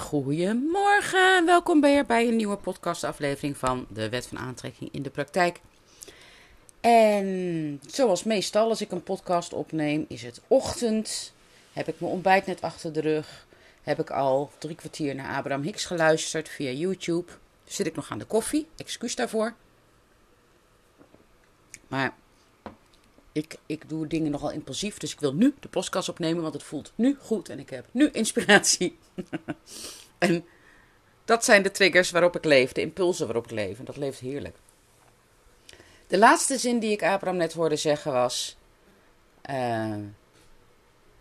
Goedemorgen, welkom weer bij een nieuwe podcastaflevering van de Wet van Aantrekking in de Praktijk. En zoals meestal als ik een podcast opneem, is het ochtend. Heb ik mijn ontbijt net achter de rug. Heb ik al drie kwartier naar Abraham Hicks geluisterd via YouTube. Zit ik nog aan de koffie, excuus daarvoor. Maar ik, ik doe dingen nogal impulsief, dus ik wil nu de podcast opnemen, want het voelt nu goed en ik heb nu inspiratie. en dat zijn de triggers waarop ik leef, de impulsen waarop ik leef. En dat leeft heerlijk. De laatste zin die ik Abraham net hoorde zeggen was uh,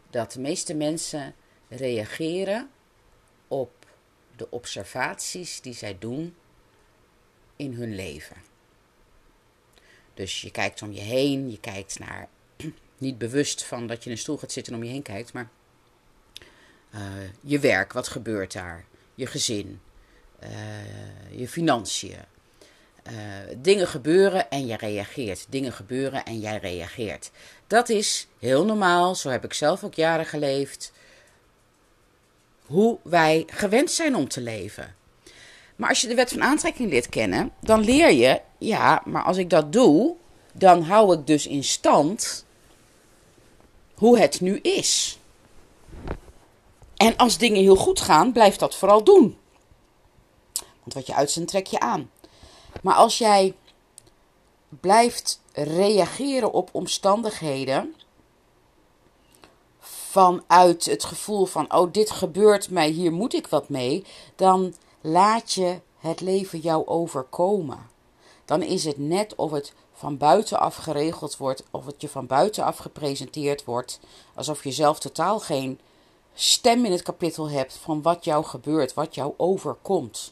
dat de meeste mensen reageren op de observaties die zij doen in hun leven. Dus je kijkt om je heen, je kijkt naar, niet bewust van dat je in een stoel gaat zitten en om je heen kijkt, maar uh, je werk, wat gebeurt daar? Je gezin, uh, je financiën. Uh, dingen gebeuren en je reageert. Dingen gebeuren en jij reageert. Dat is heel normaal, zo heb ik zelf ook jaren geleefd. Hoe wij gewend zijn om te leven. Maar als je de wet van aantrekking leert kennen, dan leer je, ja, maar als ik dat doe, dan hou ik dus in stand hoe het nu is. En als dingen heel goed gaan, blijf dat vooral doen. Want wat je uitzendt, trek je aan. Maar als jij blijft reageren op omstandigheden vanuit het gevoel van, oh, dit gebeurt mij, hier moet ik wat mee, dan laat je het leven jou overkomen. Dan is het net of het van buitenaf geregeld wordt, of het je van buitenaf gepresenteerd wordt, alsof je zelf totaal geen stem in het kapitel hebt van wat jou gebeurt, wat jou overkomt.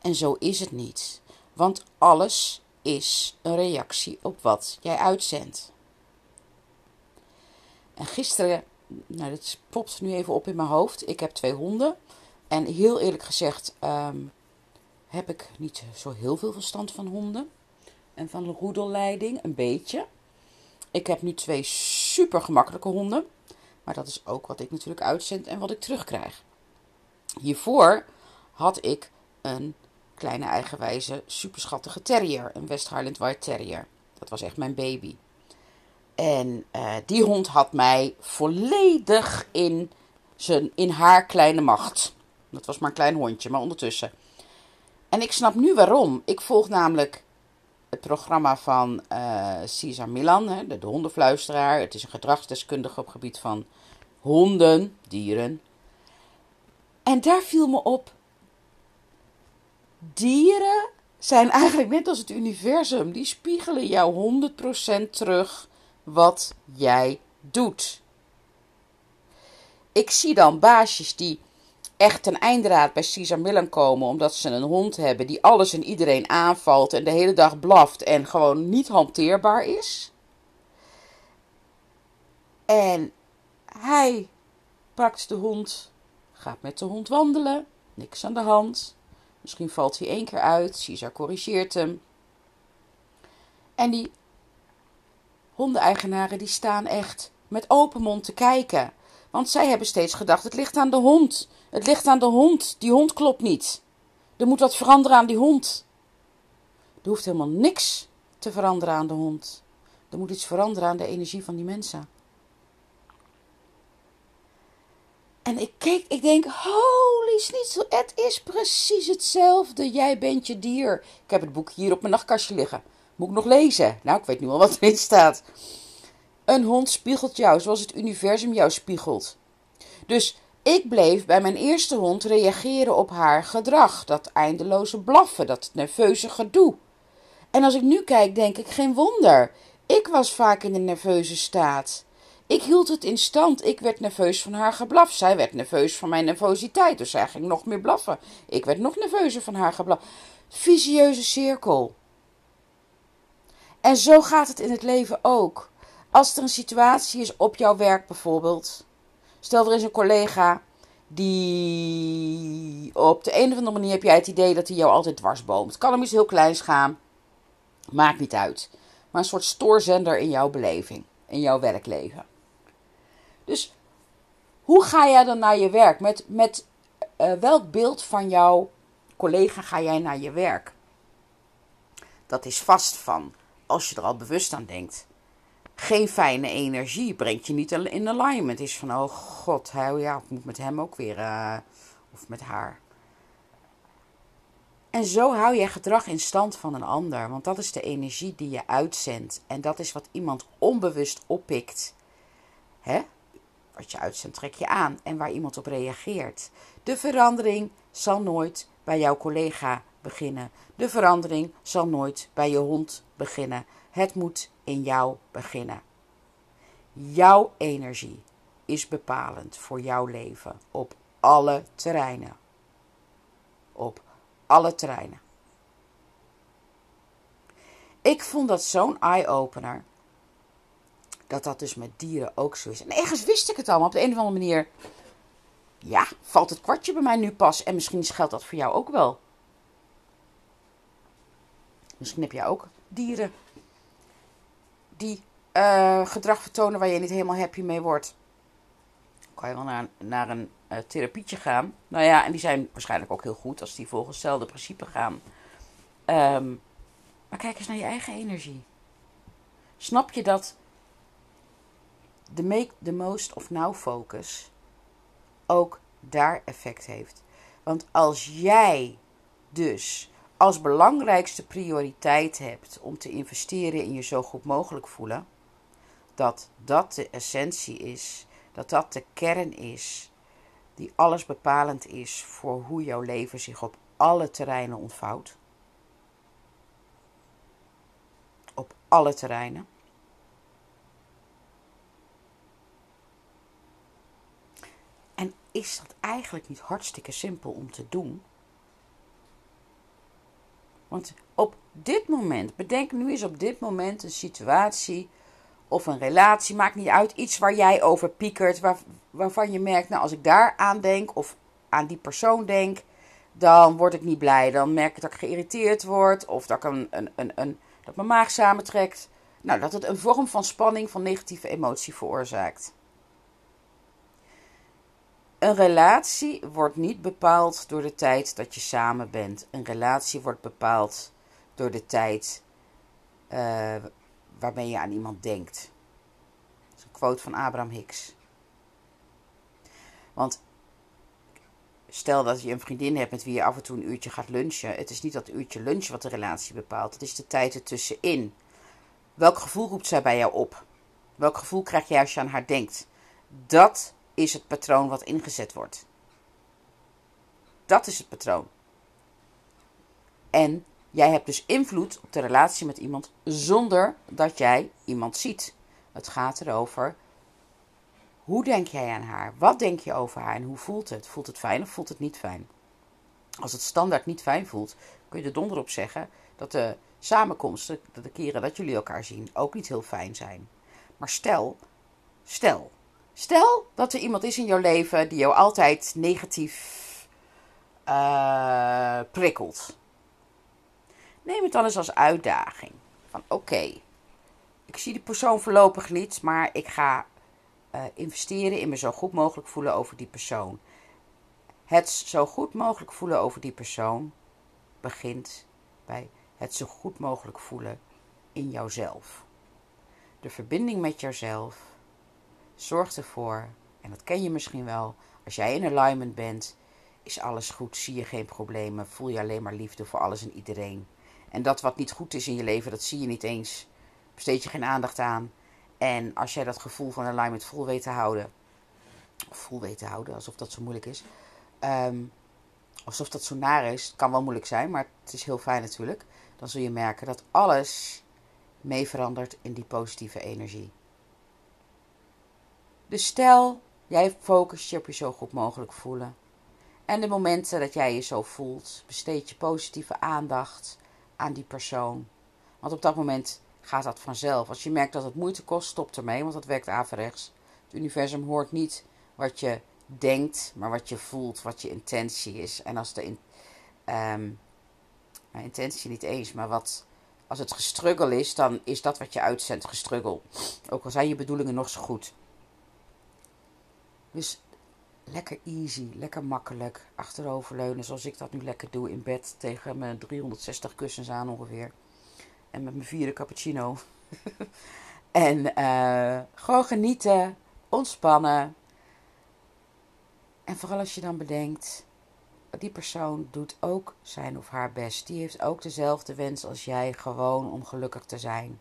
En zo is het niet, want alles is een reactie op wat jij uitzendt. En gisteren, nou, dit popt nu even op in mijn hoofd. Ik heb twee honden. En heel eerlijk gezegd um, heb ik niet zo heel veel verstand van honden. En van roedelleiding, een beetje. Ik heb nu twee super gemakkelijke honden. Maar dat is ook wat ik natuurlijk uitzend en wat ik terugkrijg. Hiervoor had ik een kleine eigenwijze superschattige terrier. Een West Highland White Terrier. Dat was echt mijn baby. En uh, die hond had mij volledig in, zijn, in haar kleine macht. Dat was maar een klein hondje, maar ondertussen. En ik snap nu waarom. Ik volg namelijk het programma van uh, Cesar Milan, hè, de, de hondenfluisteraar. Het is een gedragsdeskundige op gebied van honden, dieren. En daar viel me op. Dieren zijn eigenlijk net als het universum. Die spiegelen jou 100% terug wat jij doet. Ik zie dan baasjes die echt ten eindraad bij Caesar Millen komen omdat ze een hond hebben die alles en iedereen aanvalt en de hele dag blaft en gewoon niet hanteerbaar is. En hij pakt de hond, gaat met de hond wandelen, niks aan de hand. Misschien valt hij één keer uit, Caesar corrigeert hem. En die hondeneigenaren die staan echt met open mond te kijken. Want zij hebben steeds gedacht: het ligt aan de hond. Het ligt aan de hond. Die hond klopt niet. Er moet wat veranderen aan die hond. Er hoeft helemaal niks te veranderen aan de hond. Er moet iets veranderen aan de energie van die mensen. En ik keek, ik denk, holy schnitzel, het is precies hetzelfde. Jij bent je dier. Ik heb het boek hier op mijn nachtkastje liggen. Moet ik nog lezen? Nou, ik weet nu al wat erin staat. Een hond spiegelt jou zoals het universum jou spiegelt. Dus ik bleef bij mijn eerste hond reageren op haar gedrag, dat eindeloze blaffen, dat nerveuze gedoe. En als ik nu kijk, denk ik geen wonder. Ik was vaak in een nerveuze staat. Ik hield het in stand. Ik werd nerveus van haar geblaf. Zij werd nerveus van mijn nervositeit, dus zij ging nog meer blaffen. Ik werd nog nerveuzer van haar geblaf. Visieuze cirkel. En zo gaat het in het leven ook. Als er een situatie is op jouw werk bijvoorbeeld. Stel er is een collega die op de een of andere manier heb jij het idee dat hij jou altijd dwarsboomt. Kan hem iets heel kleins gaan. Maakt niet uit. Maar een soort stoorzender in jouw beleving. In jouw werkleven. Dus hoe ga jij dan naar je werk? Met, met eh, welk beeld van jouw collega ga jij naar je werk? Dat is vast van, als je er al bewust aan denkt. Geen fijne energie brengt je niet in alignment. Is van, oh god, ja, ik moet met hem ook weer, uh, of met haar. En zo hou je gedrag in stand van een ander, want dat is de energie die je uitzendt. En dat is wat iemand onbewust oppikt. Hè? Wat je uitzendt, trek je aan en waar iemand op reageert. De verandering zal nooit bij jouw collega beginnen. De verandering zal nooit bij je hond beginnen. Het moet in jou beginnen. Jouw energie is bepalend voor jouw leven op alle terreinen. Op alle terreinen. Ik vond dat zo'n eye-opener. Dat dat dus met dieren ook zo is. En ergens wist ik het al, maar op de een of andere manier. Ja, valt het kwartje bij mij nu pas. En misschien geldt dat voor jou ook wel. Misschien heb jij ook dieren die uh, gedrag vertonen waar je niet helemaal happy mee wordt. Kan je wel naar, naar een uh, therapietje gaan. Nou ja, en die zijn waarschijnlijk ook heel goed als die volgens hetzelfde principe gaan. Um, maar kijk eens naar je eigen energie. Snap je dat de make the most of now focus ook daar effect heeft? Want als jij dus als belangrijkste prioriteit hebt om te investeren in je zo goed mogelijk voelen, dat dat de essentie is, dat dat de kern is, die alles bepalend is voor hoe jouw leven zich op alle terreinen ontvouwt. Op alle terreinen. En is dat eigenlijk niet hartstikke simpel om te doen? Want op dit moment, bedenk nu eens op dit moment een situatie of een relatie, maakt niet uit, iets waar jij over piekert, waar, waarvan je merkt, nou als ik daar aan denk of aan die persoon denk, dan word ik niet blij. Dan merk ik dat ik geïrriteerd word of dat, ik een, een, een, een, dat mijn maag samentrekt. Nou, dat het een vorm van spanning, van negatieve emotie veroorzaakt. Een relatie wordt niet bepaald door de tijd dat je samen bent. Een relatie wordt bepaald door de tijd uh, waarmee je aan iemand denkt. Dat is een quote van Abraham Hicks. Want stel dat je een vriendin hebt met wie je af en toe een uurtje gaat lunchen. Het is niet dat uurtje lunch wat de relatie bepaalt. Het is de tijd ertussenin. Welk gevoel roept zij bij jou op? Welk gevoel krijg jij als je aan haar denkt? Dat is het patroon wat ingezet wordt. Dat is het patroon. En jij hebt dus invloed op de relatie met iemand zonder dat jij iemand ziet. Het gaat erover hoe denk jij aan haar? Wat denk je over haar en hoe voelt het? Voelt het fijn of voelt het niet fijn? Als het standaard niet fijn voelt, kun je er donder op zeggen dat de samenkomsten, de keren dat jullie elkaar zien, ook niet heel fijn zijn. Maar stel, stel, Stel dat er iemand is in jouw leven die jou altijd negatief uh, prikkelt. Neem het dan eens als uitdaging. Van oké, ik zie die persoon voorlopig niet, maar ik ga uh, investeren in me zo goed mogelijk voelen over die persoon. Het zo goed mogelijk voelen over die persoon begint bij het zo goed mogelijk voelen in jouzelf. De verbinding met jouzelf Zorg ervoor, en dat ken je misschien wel, als jij in alignment bent, is alles goed, zie je geen problemen, voel je alleen maar liefde voor alles en iedereen. En dat wat niet goed is in je leven, dat zie je niet eens. Besteed je geen aandacht aan. En als jij dat gevoel van alignment vol weet te houden, vol weet te houden, alsof dat zo moeilijk is, um, alsof dat zo naar is, kan wel moeilijk zijn, maar het is heel fijn natuurlijk, dan zul je merken dat alles mee verandert in die positieve energie. Dus stel, jij focust je op je zo goed mogelijk voelen. En de momenten dat jij je zo voelt, besteed je positieve aandacht aan die persoon. Want op dat moment gaat dat vanzelf. Als je merkt dat het moeite kost, stop ermee, want dat werkt averechts. Het universum hoort niet wat je denkt, maar wat je voelt, wat je intentie is. En als de in, um, intentie niet eens, maar wat, als het gestruggel is, dan is dat wat je uitzendt gestruggel. Ook al zijn je bedoelingen nog zo goed. Dus lekker easy, lekker makkelijk. Achteroverleunen zoals ik dat nu lekker doe in bed tegen mijn 360 kussens aan ongeveer. En met mijn vierde cappuccino. en uh, gewoon genieten, ontspannen. En vooral als je dan bedenkt, die persoon doet ook zijn of haar best. Die heeft ook dezelfde wens als jij, gewoon om gelukkig te zijn.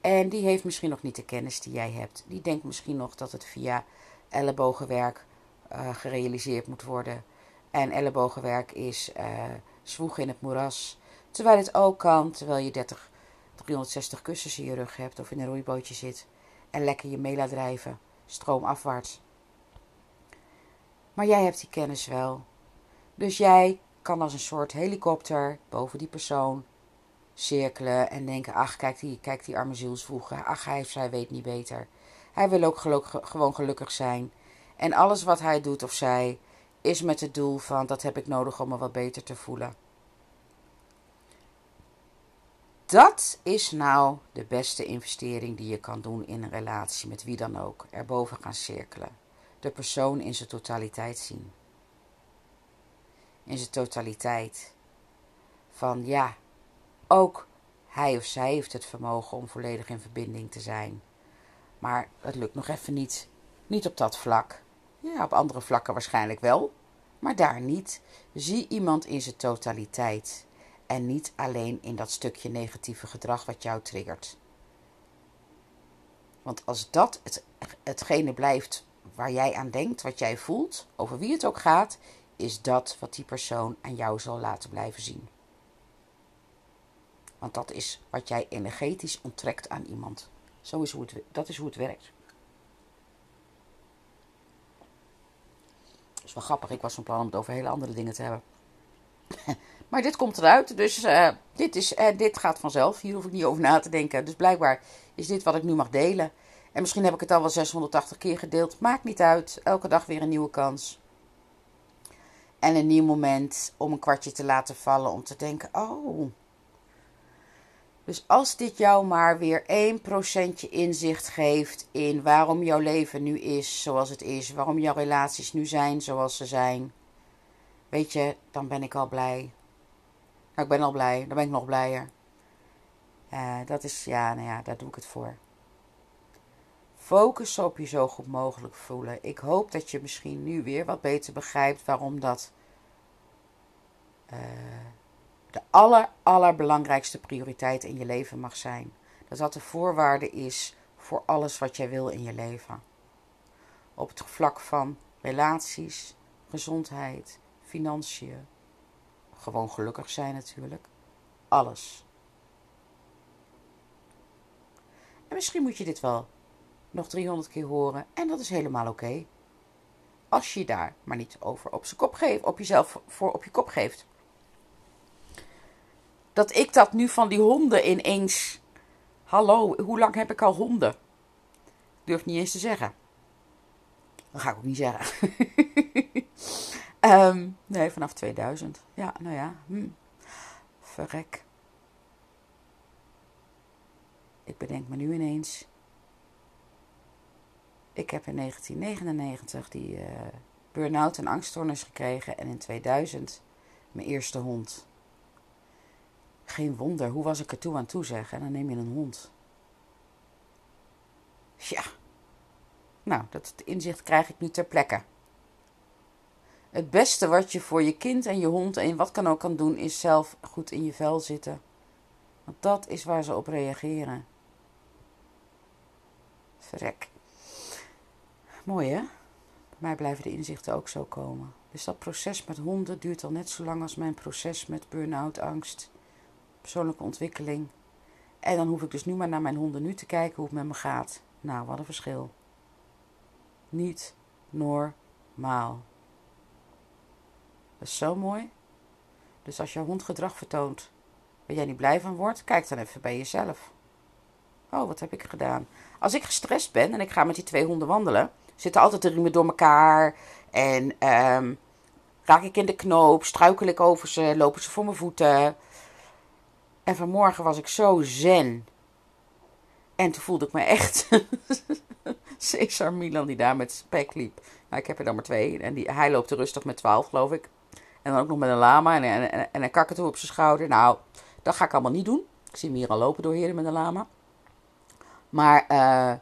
En die heeft misschien nog niet de kennis die jij hebt. Die denkt misschien nog dat het via ellebogenwerk uh, gerealiseerd moet worden. En ellebogenwerk is uh, zwoegen in het moeras. Terwijl het ook kan, terwijl je 30, 360 kussens in je rug hebt of in een roeibootje zit. En lekker je laat drijven, stroomafwaarts. Maar jij hebt die kennis wel. Dus jij kan als een soort helikopter boven die persoon cirkelen en denken: ach, kijk die, kijk die arme zielsvoegen. Ach, hij of zij weet niet beter. Hij wil ook gewoon gelukkig zijn. En alles wat hij doet of zij is met het doel van: dat heb ik nodig om me wat beter te voelen. Dat is nou de beste investering die je kan doen in een relatie met wie dan ook. Erboven gaan cirkelen. De persoon in zijn totaliteit zien. In zijn totaliteit. Van ja, ook hij of zij heeft het vermogen om volledig in verbinding te zijn. Maar het lukt nog even niet. Niet op dat vlak. Ja, op andere vlakken waarschijnlijk wel. Maar daar niet. Zie iemand in zijn totaliteit. En niet alleen in dat stukje negatieve gedrag wat jou triggert. Want als dat het, hetgene blijft waar jij aan denkt, wat jij voelt, over wie het ook gaat, is dat wat die persoon aan jou zal laten blijven zien. Want dat is wat jij energetisch onttrekt aan iemand. Zo is hoe het, dat is hoe het werkt. Dat is wel grappig. Ik was van plan om het over hele andere dingen te hebben. maar dit komt eruit. Dus uh, dit, is, uh, dit gaat vanzelf. Hier hoef ik niet over na te denken. Dus blijkbaar is dit wat ik nu mag delen. En misschien heb ik het al wel 680 keer gedeeld. Maakt niet uit. Elke dag weer een nieuwe kans. En een nieuw moment om een kwartje te laten vallen. Om te denken: oh, dus als dit jou maar weer 1% inzicht geeft in waarom jouw leven nu is zoals het is, waarom jouw relaties nu zijn zoals ze zijn, weet je, dan ben ik al blij. Nou, ik ben al blij, dan ben ik nog blijer. Dat is, ja, nou ja, daar doe ik het voor. Focus op je zo goed mogelijk voelen. Ik hoop dat je misschien nu weer wat beter begrijpt waarom dat. Uh, de aller, allerbelangrijkste prioriteit in je leven mag zijn. Dat dat de voorwaarde is voor alles wat jij wil in je leven. Op het vlak van relaties, gezondheid, financiën, gewoon gelukkig zijn natuurlijk. Alles. En misschien moet je dit wel nog 300 keer horen en dat is helemaal oké. Als je daar maar niet over op, geeft, op jezelf voor op je kop geeft dat ik dat nu van die honden ineens. Hallo, hoe lang heb ik al honden? Durf niet eens te zeggen. Dat ga ik ook niet zeggen. um, nee, vanaf 2000. Ja, nou ja. Hm. Verrek. Ik bedenk me nu ineens. Ik heb in 1999 die uh, burn-out en angststoornis gekregen. En in 2000 mijn eerste hond. Geen wonder, hoe was ik er toe aan toe zeg? En dan neem je een hond. Ja. Nou, dat inzicht krijg ik nu ter plekke. Het beste wat je voor je kind en je hond en wat kan ook kan doen, is zelf goed in je vel zitten. Want dat is waar ze op reageren. Verrek. Mooi hè? Bij mij blijven de inzichten ook zo komen. Dus dat proces met honden duurt al net zo lang als mijn proces met burn-out, angst persoonlijke ontwikkeling. En dan hoef ik dus nu maar naar mijn honden nu te kijken hoe het met me gaat. Nou, wat een verschil. Niet normaal. Dat is zo mooi. Dus als jouw hond gedrag vertoont waar jij niet blij van wordt, kijk dan even bij jezelf. Oh, wat heb ik gedaan? Als ik gestrest ben en ik ga met die twee honden wandelen, zitten altijd de riemen door elkaar en um, raak ik in de knoop, struikel ik over ze, lopen ze voor mijn voeten. En vanmorgen was ik zo zen. En toen voelde ik me echt Cesar Milan die daar met spek liep. Nou, ik heb er dan maar twee. En die, hij loopt er rustig met twaalf, geloof ik. En dan ook nog met een lama en, en, en, en een kakatoe op zijn schouder. Nou, dat ga ik allemaal niet doen. Ik zie hem hier al lopen door heren met een lama. Maar uh,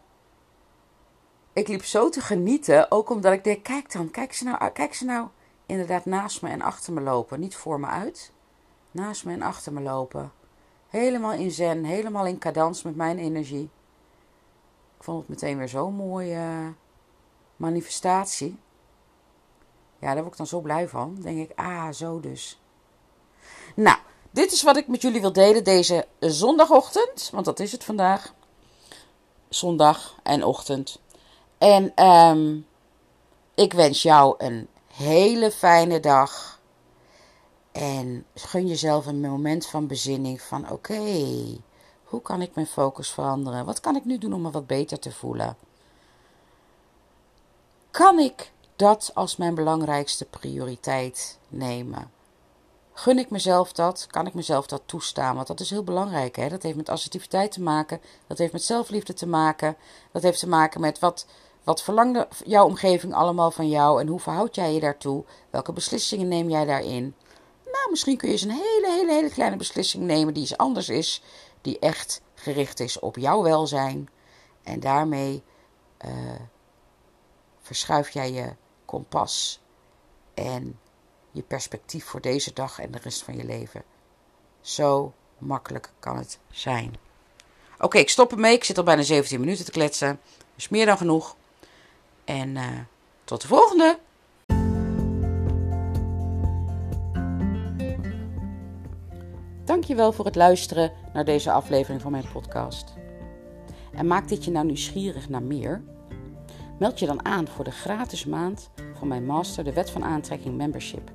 ik liep zo te genieten. Ook omdat ik denk, kijk dan, kijk ze nou, kijk ze nou inderdaad naast me en achter me lopen. Niet voor me uit. Naast me en achter me lopen. Helemaal in zen, helemaal in cadans met mijn energie. Ik vond het meteen weer zo'n mooie manifestatie. Ja, daar word ik dan zo blij van. Denk ik, ah, zo dus. Nou, dit is wat ik met jullie wil delen deze zondagochtend. Want dat is het vandaag. Zondag en ochtend. En um, ik wens jou een hele fijne dag. En gun jezelf een moment van bezinning van oké, hoe kan ik mijn focus veranderen? Wat kan ik nu doen om me wat beter te voelen? Kan ik dat als mijn belangrijkste prioriteit nemen? Gun ik mezelf dat? Kan ik mezelf dat toestaan? Want dat is heel belangrijk. Hè? Dat heeft met assertiviteit te maken. Dat heeft met zelfliefde te maken. Dat heeft te maken met wat, wat verlangt jouw omgeving allemaal van jou? En hoe verhoud jij je daartoe? Welke beslissingen neem jij daarin? Nou, misschien kun je eens een hele, hele, hele kleine beslissing nemen die iets anders is. Die echt gericht is op jouw welzijn. En daarmee uh, verschuif jij je kompas. En je perspectief voor deze dag en de rest van je leven. Zo makkelijk kan het zijn. Oké, ik stop ermee. Ik zit al bijna 17 minuten te kletsen. Dus meer dan genoeg. En uh, tot de volgende. Dankjewel voor het luisteren naar deze aflevering van mijn podcast. En maakt dit je nou nieuwsgierig naar meer? Meld je dan aan voor de gratis maand van mijn master, de Wet van Aantrekking Membership.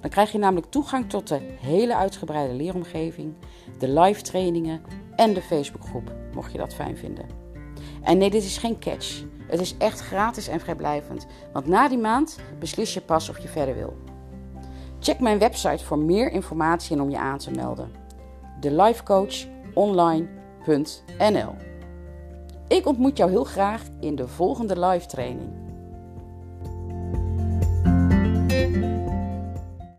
Dan krijg je namelijk toegang tot de hele uitgebreide leeromgeving, de live trainingen en de Facebookgroep, mocht je dat fijn vinden. En nee, dit is geen catch. Het is echt gratis en vrijblijvend, want na die maand beslis je pas of je verder wil. Check mijn website voor meer informatie en om je aan te melden. thelifecoachonline.nl Ik ontmoet jou heel graag in de volgende live training.